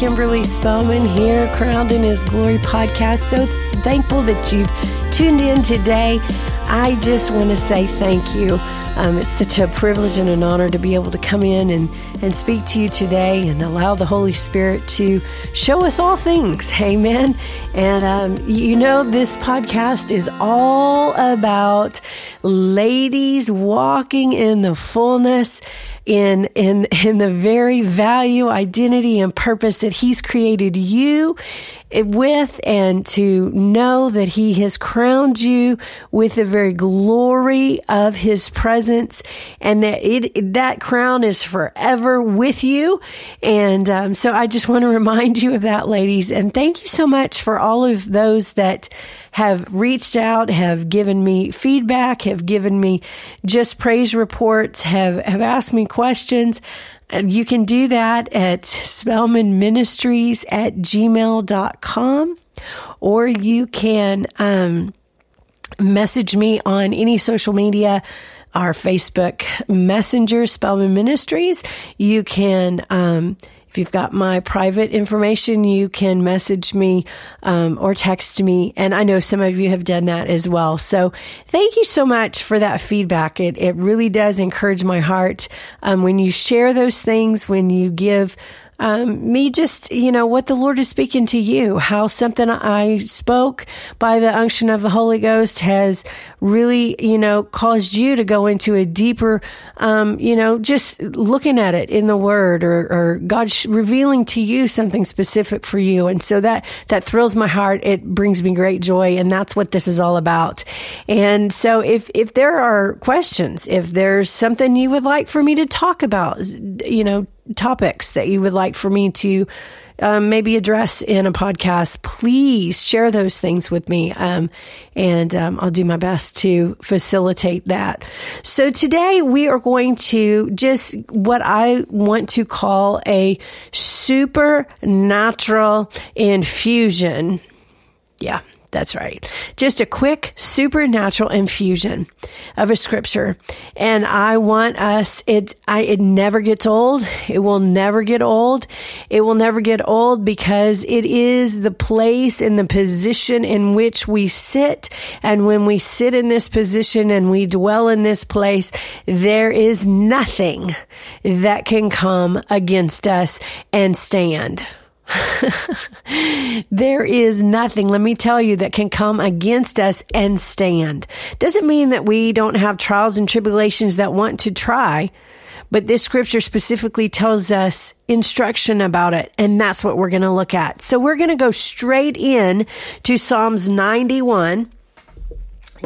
Kimberly Spellman here, Crowned in His Glory podcast. So thankful that you've tuned in today. I just want to say thank you. Um, it's such a privilege and an honor to be able to come in and, and speak to you today and allow the Holy Spirit to show us all things. Amen. And um, you know, this podcast is all about ladies walking in the fullness in in in the very value, identity, and purpose that He's created you with, and to know that He has crowned you with the very glory of His presence, and that it that crown is forever with you. And um, so, I just want to remind you of that, ladies. And thank you so much for all of those that have reached out, have given me feedback, have given me just praise reports, have, have asked me questions. You can do that at Spellman Ministries at gmail.com or you can um, message me on any social media our Facebook Messenger, Spellman Ministries. You can um, if you've got my private information, you can message me um, or text me. And I know some of you have done that as well. So thank you so much for that feedback. It, it really does encourage my heart um, when you share those things, when you give um, me just, you know, what the Lord is speaking to you, how something I spoke by the unction of the Holy Ghost has really, you know, caused you to go into a deeper, um, you know, just looking at it in the Word or, or God revealing to you something specific for you. And so that, that thrills my heart. It brings me great joy. And that's what this is all about. And so if, if there are questions, if there's something you would like for me to talk about, you know, topics that you would like for me to um, maybe address in a podcast, please share those things with me. Um, and um, I'll do my best to facilitate that. So today we are going to just what I want to call a supernatural infusion. Yeah, that's right. Just a quick supernatural infusion of a scripture. And I want us, it, I, it never gets old. It will never get old. It will never get old because it is the place and the position in which we sit. And when we sit in this position and we dwell in this place, there is nothing that can come against us and stand. there is nothing, let me tell you, that can come against us and stand. Doesn't mean that we don't have trials and tribulations that want to try, but this scripture specifically tells us instruction about it, and that's what we're going to look at. So we're going to go straight in to Psalms 91.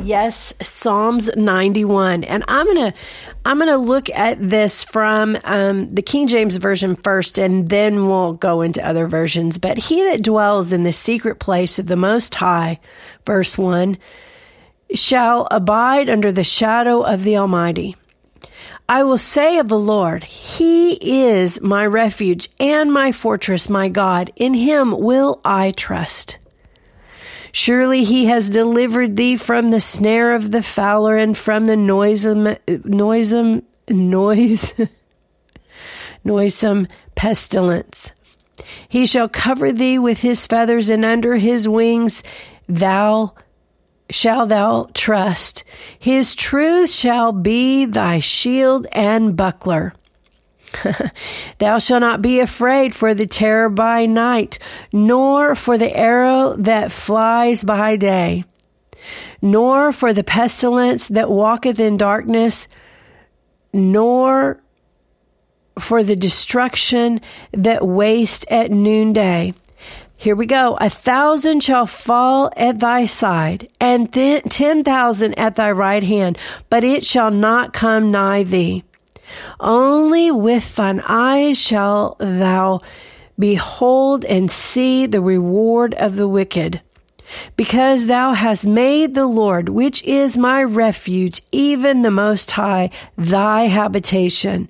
Yes, Psalms 91. And I'm going to I'm going to look at this from um, the King James Version first, and then we'll go into other versions. But he that dwells in the secret place of the Most High, verse 1, shall abide under the shadow of the Almighty. I will say of the Lord, He is my refuge and my fortress, my God. In Him will I trust. Surely he has delivered thee from the snare of the fowler and from the noisome, noisome, noise, noisome pestilence. He shall cover thee with his feathers, and under his wings thou shall thou trust. His truth shall be thy shield and buckler. Thou shalt not be afraid for the terror by night, nor for the arrow that flies by day, nor for the pestilence that walketh in darkness, nor for the destruction that waste at noonday. Here we go. A thousand shall fall at thy side, and th- ten thousand at thy right hand, but it shall not come nigh thee. Only with thine eyes shall thou behold and see the reward of the wicked. Because thou hast made the Lord, which is my refuge, even the Most High, thy habitation.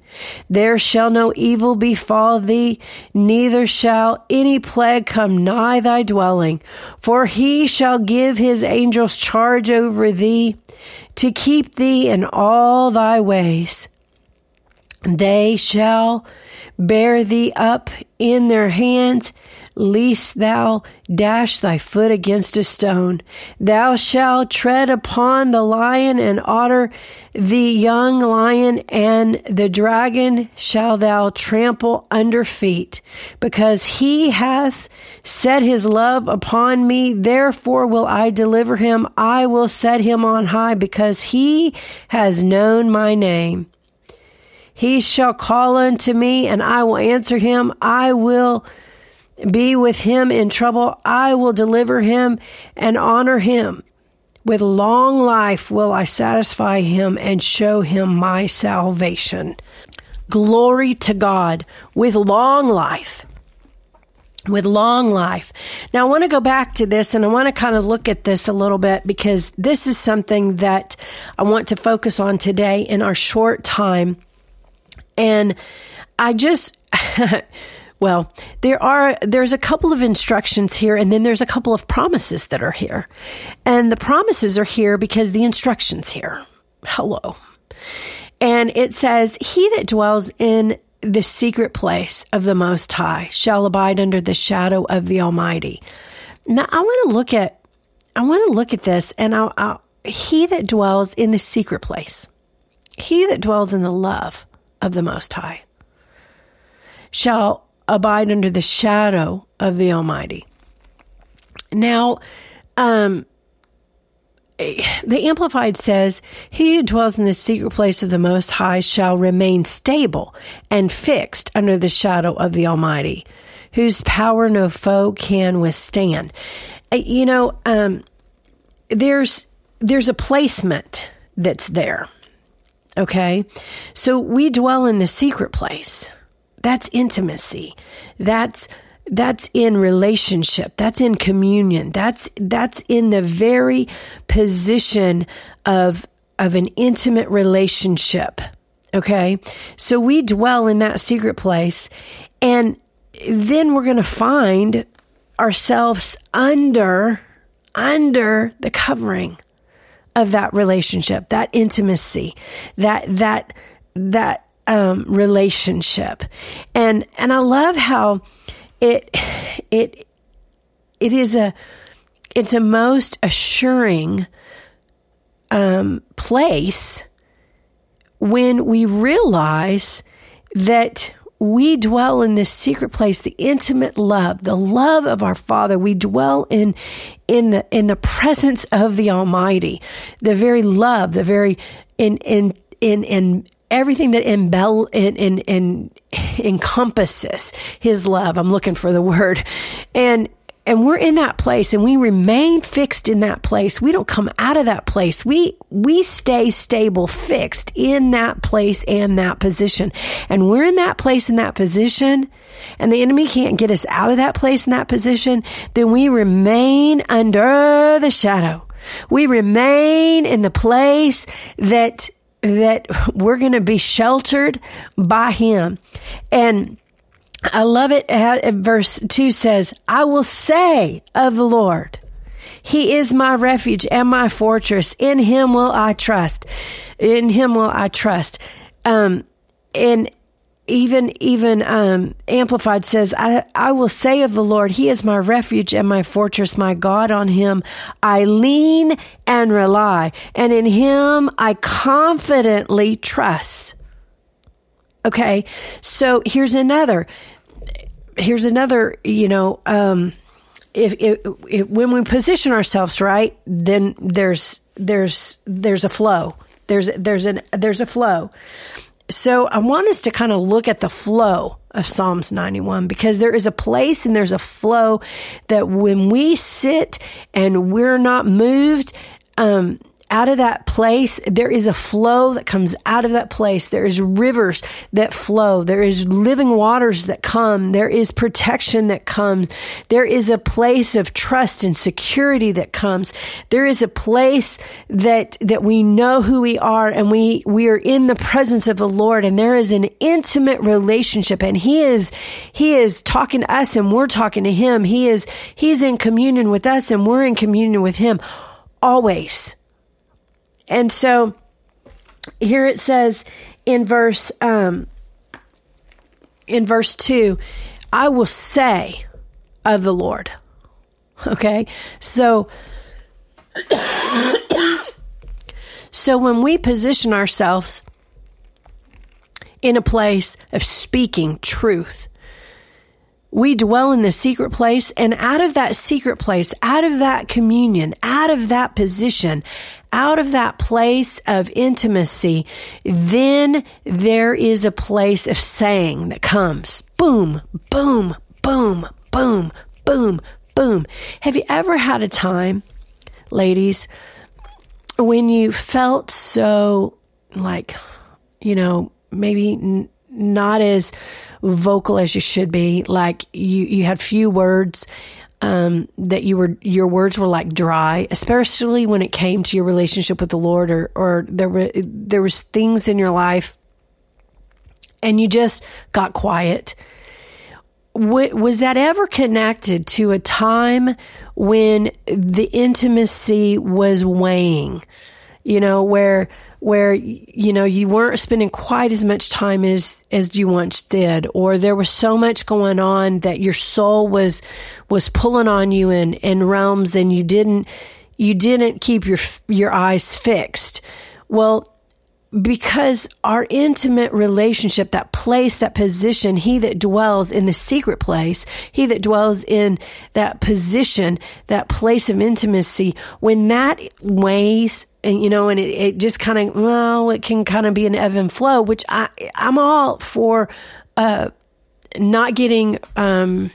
There shall no evil befall thee, neither shall any plague come nigh thy dwelling. For he shall give his angels charge over thee, to keep thee in all thy ways. They shall bear thee up in their hands, lest thou dash thy foot against a stone. Thou shalt tread upon the lion and otter, the young lion and the dragon shall thou trample under feet, because he hath set his love upon me. Therefore will I deliver him. I will set him on high, because he has known my name. He shall call unto me, and I will answer him. I will be with him in trouble. I will deliver him and honor him. With long life will I satisfy him and show him my salvation. Glory to God with long life. With long life. Now, I want to go back to this and I want to kind of look at this a little bit because this is something that I want to focus on today in our short time and I just, well, there are, there's a couple of instructions here and then there's a couple of promises that are here. And the promises are here because the instructions here. Hello. And it says, He that dwells in the secret place of the Most High shall abide under the shadow of the Almighty. Now, I want to look at, I want to look at this and I'll, I'll, he that dwells in the secret place, he that dwells in the love of the Most High shall abide under the shadow of the Almighty. Now, um, the Amplified says, He who dwells in the secret place of the Most High shall remain stable and fixed under the shadow of the Almighty, whose power no foe can withstand. Uh, you know, um, there's there's a placement that's there. Okay. So we dwell in the secret place. That's intimacy. That's that's in relationship. That's in communion. That's that's in the very position of of an intimate relationship. Okay? So we dwell in that secret place and then we're going to find ourselves under under the covering of that relationship, that intimacy, that, that, that, um, relationship. And, and I love how it, it, it is a, it's a most assuring, um, place when we realize that we dwell in this secret place, the intimate love, the love of our Father. We dwell in, in the, in the presence of the Almighty, the very love, the very, in, in, in, in everything that embell, in, in, in, encompasses His love. I'm looking for the word. And, and we're in that place and we remain fixed in that place. We don't come out of that place. We, we stay stable, fixed in that place and that position. And we're in that place and that position and the enemy can't get us out of that place and that position. Then we remain under the shadow. We remain in the place that, that we're going to be sheltered by him. And I love it. Verse 2 says, I will say of the Lord, He is my refuge and my fortress. In Him will I trust. In Him will I trust. Um, and even even um, amplified says I, I will say of the lord he is my refuge and my fortress my god on him i lean and rely and in him i confidently trust okay so here's another here's another, you know, um, if, if, if, when we position ourselves right, then there's there's there's a flow. There's there's an there's a flow. So I want us to kind of look at the flow of Psalms 91 because there is a place and there's a flow that when we sit and we're not moved, um, out of that place, there is a flow that comes out of that place. There is rivers that flow. There is living waters that come. There is protection that comes. There is a place of trust and security that comes. There is a place that, that we know who we are and we, we are in the presence of the Lord and there is an intimate relationship and he is, he is talking to us and we're talking to him. He is, he's in communion with us and we're in communion with him always and so here it says in verse um, in verse 2, I will say of the Lord. Okay? So so when we position ourselves in a place of speaking truth, we dwell in the secret place and out of that secret place, out of that communion, out of that position, out of that place of intimacy, then there is a place of saying that comes. Boom, boom, boom, boom, boom, boom. Have you ever had a time, ladies, when you felt so like, you know, maybe n- not as vocal as you should be, like you, you had few words, um, that you were, your words were like dry, especially when it came to your relationship with the Lord or, or there were, there was things in your life and you just got quiet was that ever connected to a time when the intimacy was weighing? You know, where where you know you weren't spending quite as much time as as you once did or there was so much going on that your soul was was pulling on you in in realms and you didn't you didn't keep your your eyes fixed. Well because our intimate relationship, that place, that position, he that dwells in the secret place, he that dwells in that position, that place of intimacy, when that weighs and you know, and it, it just kind of, well, it can kind of be an ebb and flow, which I, I'm all for, uh, not getting, um,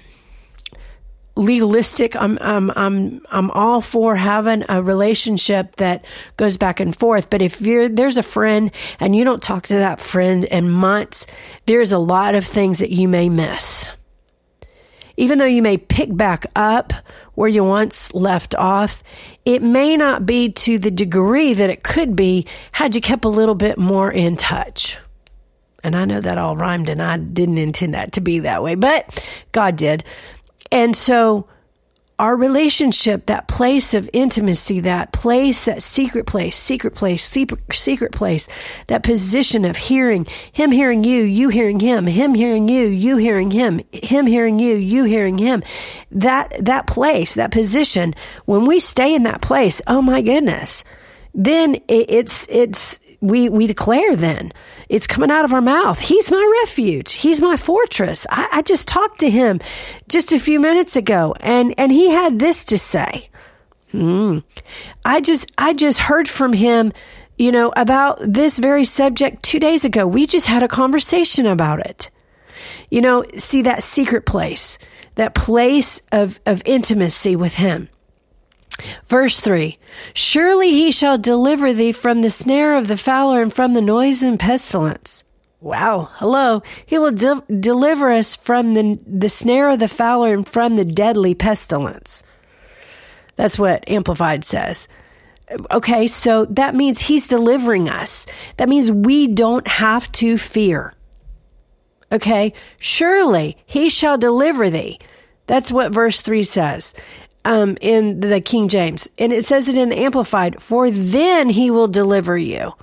legalistic. I'm I'm I'm I'm all for having a relationship that goes back and forth. But if you're there's a friend and you don't talk to that friend in months, there's a lot of things that you may miss. Even though you may pick back up where you once left off, it may not be to the degree that it could be had you kept a little bit more in touch. And I know that all rhymed and I didn't intend that to be that way, but God did. And so our relationship, that place of intimacy, that place, that secret place, secret place, secret, place, that position of hearing, him hearing you, you hearing him, him hearing you, you hearing him, him hearing you, you hearing him. That, that place, that position, when we stay in that place, oh my goodness, then it's, it's, we, we declare then, it's coming out of our mouth. He's my refuge. He's my fortress. I, I just talked to him just a few minutes ago and, and he had this to say. Hmm. I just, I just heard from him, you know, about this very subject two days ago. We just had a conversation about it. You know, see that secret place, that place of, of intimacy with him. Verse 3 Surely he shall deliver thee from the snare of the fowler and from the noise and pestilence. Wow, hello. He will de- deliver us from the, the snare of the fowler and from the deadly pestilence. That's what Amplified says. Okay, so that means he's delivering us. That means we don't have to fear. Okay, surely he shall deliver thee. That's what verse 3 says um, in the King James. And it says it in the Amplified, for then he will deliver you.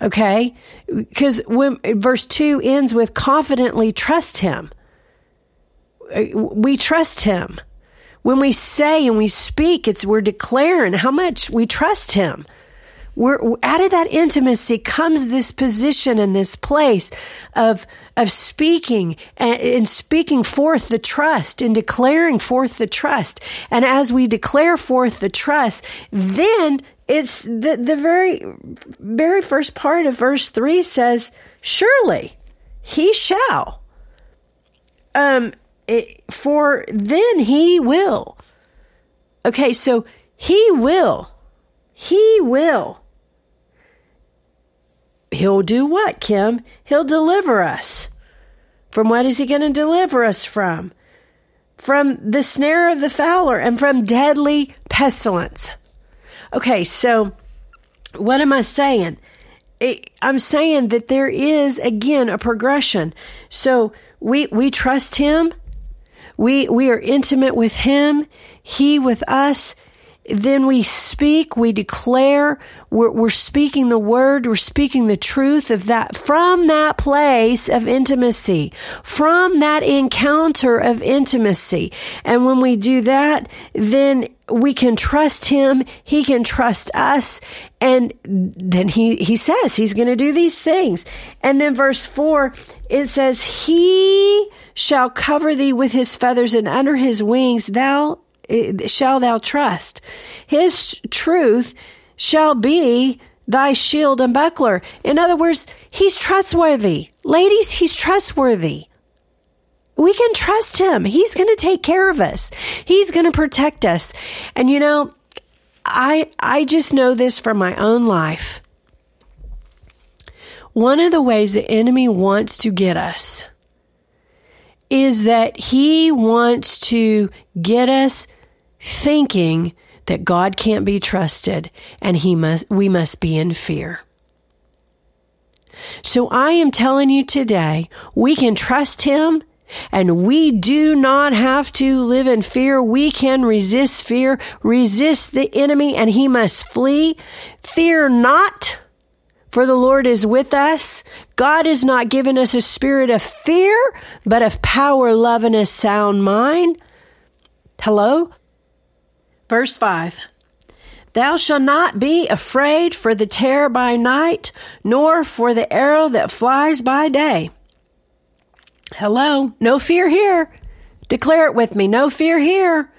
Okay? Because when verse 2 ends with confidently trust him. We trust him. When we say and we speak, it's we're declaring how much we trust him. We're out of that intimacy comes this position and this place of of speaking and, and speaking forth the trust and declaring forth the trust. And as we declare forth the trust, then it's the, the very, very first part of verse three says, surely he shall. Um, it, for then he will. Okay. So he will, he will He'll do what, Kim? He'll deliver us. From what is he going to deliver us from? From the snare of the fowler and from deadly pestilence. Okay, so what am I saying? I'm saying that there is again a progression. So we we trust him. We we are intimate with him, he with us, then we speak, we declare, we're, we're, speaking the word, we're speaking the truth of that from that place of intimacy, from that encounter of intimacy. And when we do that, then we can trust him, he can trust us, and then he, he says he's going to do these things. And then verse four, it says, he shall cover thee with his feathers and under his wings thou shall thou trust. His truth shall be thy shield and buckler. In other words, he's trustworthy. Ladies, he's trustworthy. We can trust him. He's going to take care of us. He's going to protect us. And you know, I I just know this from my own life. One of the ways the enemy wants to get us is that he wants to get us thinking that God can't be trusted and he must, we must be in fear. So I am telling you today, we can trust him and we do not have to live in fear. We can resist fear, resist the enemy, and he must flee. Fear not, for the Lord is with us. God has not given us a spirit of fear, but of power, love, and a sound mind. Hello? Verse 5 Thou shalt not be afraid for the terror by night, nor for the arrow that flies by day. Hello, no fear here. Declare it with me. No fear here.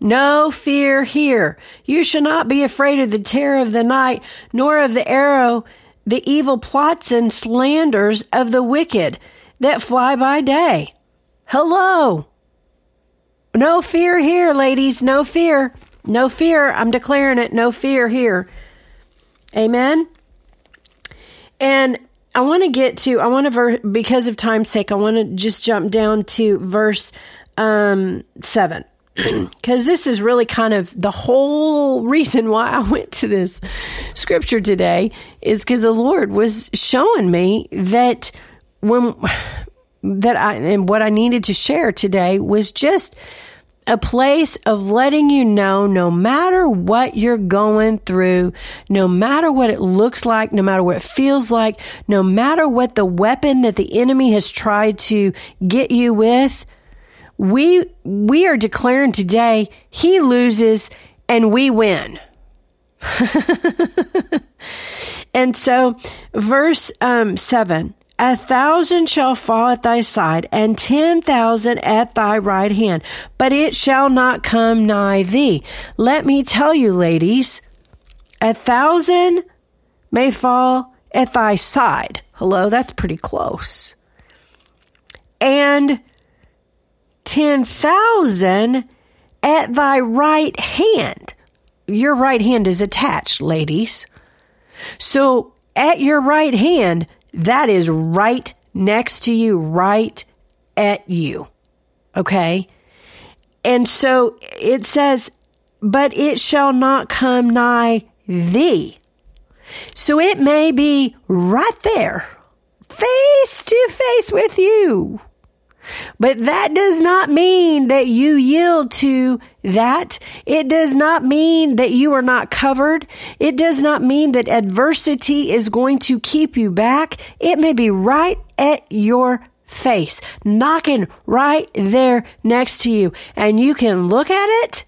No fear here. You shall not be afraid of the terror of the night, nor of the arrow, the evil plots and slanders of the wicked that fly by day. Hello. No fear here, ladies. No fear. No fear. I'm declaring it. No fear here. Amen. And I want to get to, I want to, ver- because of time's sake, I want to just jump down to verse um, 7. Because this is really kind of the whole reason why I went to this scripture today, is because the Lord was showing me that when that I and what I needed to share today was just a place of letting you know no matter what you're going through, no matter what it looks like, no matter what it feels like, no matter what the weapon that the enemy has tried to get you with, we we are declaring today he loses and we win. and so verse um, 7 a thousand shall fall at thy side, and ten thousand at thy right hand, but it shall not come nigh thee. Let me tell you, ladies, a thousand may fall at thy side. Hello, that's pretty close. And ten thousand at thy right hand. Your right hand is attached, ladies. So at your right hand, that is right next to you, right at you. Okay. And so it says, but it shall not come nigh thee. So it may be right there, face to face with you. But that does not mean that you yield to that. It does not mean that you are not covered. It does not mean that adversity is going to keep you back. It may be right at your face, knocking right there next to you. And you can look at it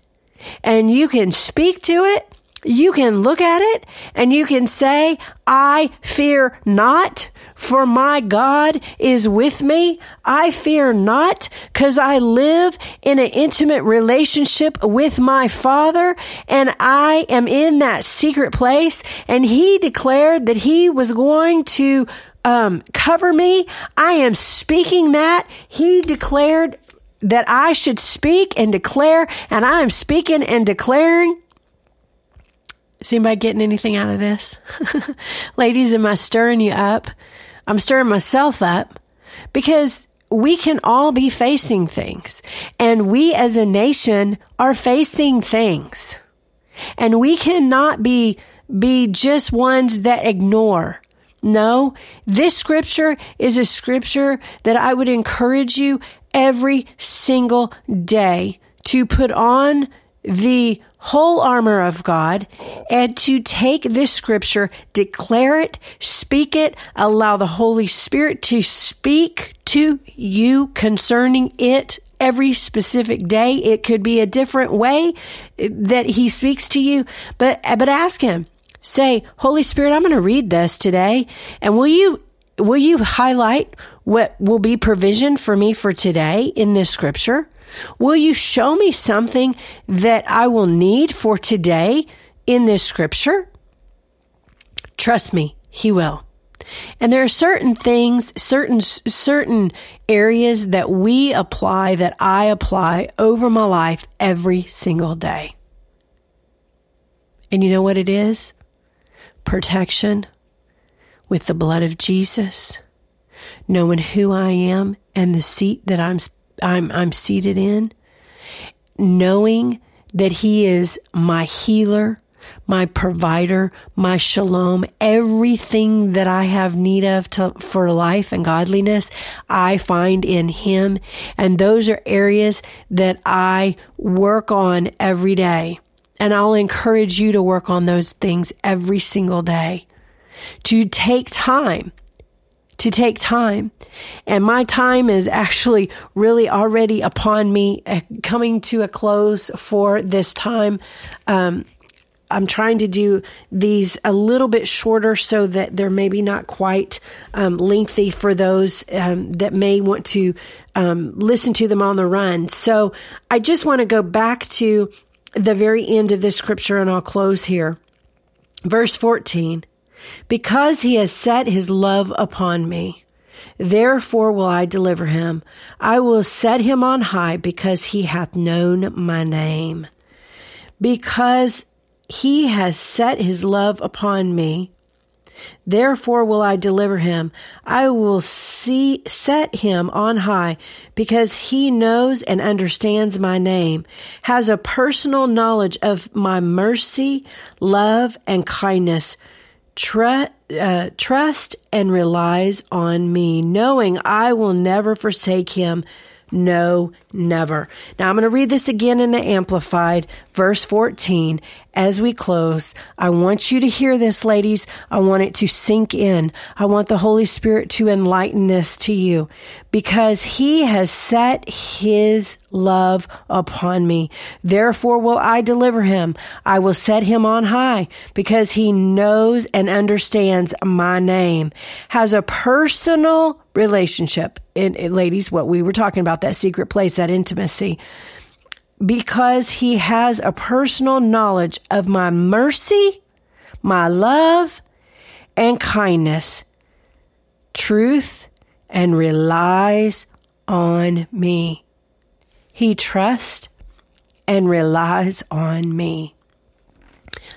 and you can speak to it. You can look at it and you can say, I fear not for my God is with me. I fear not because I live in an intimate relationship with my Father and I am in that secret place. And He declared that He was going to um, cover me. I am speaking that. He declared that I should speak and declare, and I am speaking and declaring. Is anybody getting anything out of this? Ladies, am I stirring you up? I'm stirring myself up because we can all be facing things and we as a nation are facing things and we cannot be, be just ones that ignore. No, this scripture is a scripture that I would encourage you every single day to put on the whole armor of God and to take this scripture, declare it, speak it, allow the Holy Spirit to speak to you concerning it every specific day. It could be a different way that he speaks to you, but, but ask him, say, Holy Spirit, I'm going to read this today. And will you, will you highlight what will be provision for me for today in this scripture? Will you show me something that I will need for today in this scripture? Trust me, He will. And there are certain things, certain, certain areas that we apply, that I apply over my life every single day. And you know what it is? Protection with the blood of Jesus, knowing who I am and the seat that I'm I'm, I'm seated in, knowing that He is my healer, my provider, my shalom, everything that I have need of to, for life and godliness, I find in Him. And those are areas that I work on every day. And I'll encourage you to work on those things every single day. To take time to take time. And my time is actually really already upon me, uh, coming to a close for this time. Um, I'm trying to do these a little bit shorter so that they're maybe not quite um, lengthy for those um, that may want to um, listen to them on the run. So I just want to go back to the very end of this scripture and I'll close here. Verse 14. Because he has set his love upon me, therefore will I deliver him. I will set him on high because he hath known my name. Because he has set his love upon me, Therefore will I deliver him. I will see, set him on high because he knows and understands my name, has a personal knowledge of my mercy, love, and kindness Tr- uh, trust and relies on me, knowing I will never forsake him. No, never. Now I'm going to read this again in the Amplified, verse 14 as we close, I want you to hear this, ladies. I want it to sink in. I want the Holy Spirit to enlighten this to you because he has set his love upon me. Therefore will I deliver him. I will set him on high because he knows and understands my name, has a personal relationship. And ladies, what we were talking about, that secret place, that intimacy because he has a personal knowledge of my mercy, my love, and kindness, truth, and relies on me. He trusts and relies on me.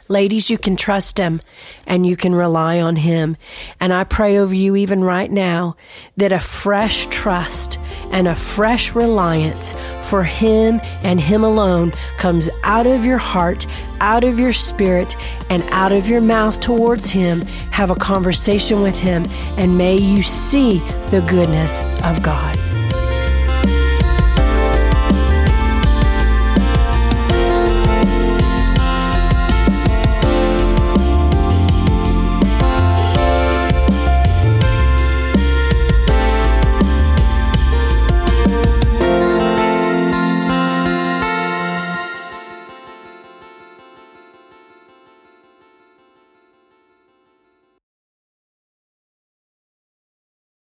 Ladies, you can trust him and you can rely on him. And I pray over you even right now that a fresh trust and a fresh reliance for him and him alone comes out of your heart, out of your spirit, and out of your mouth towards him. Have a conversation with him and may you see the goodness of God.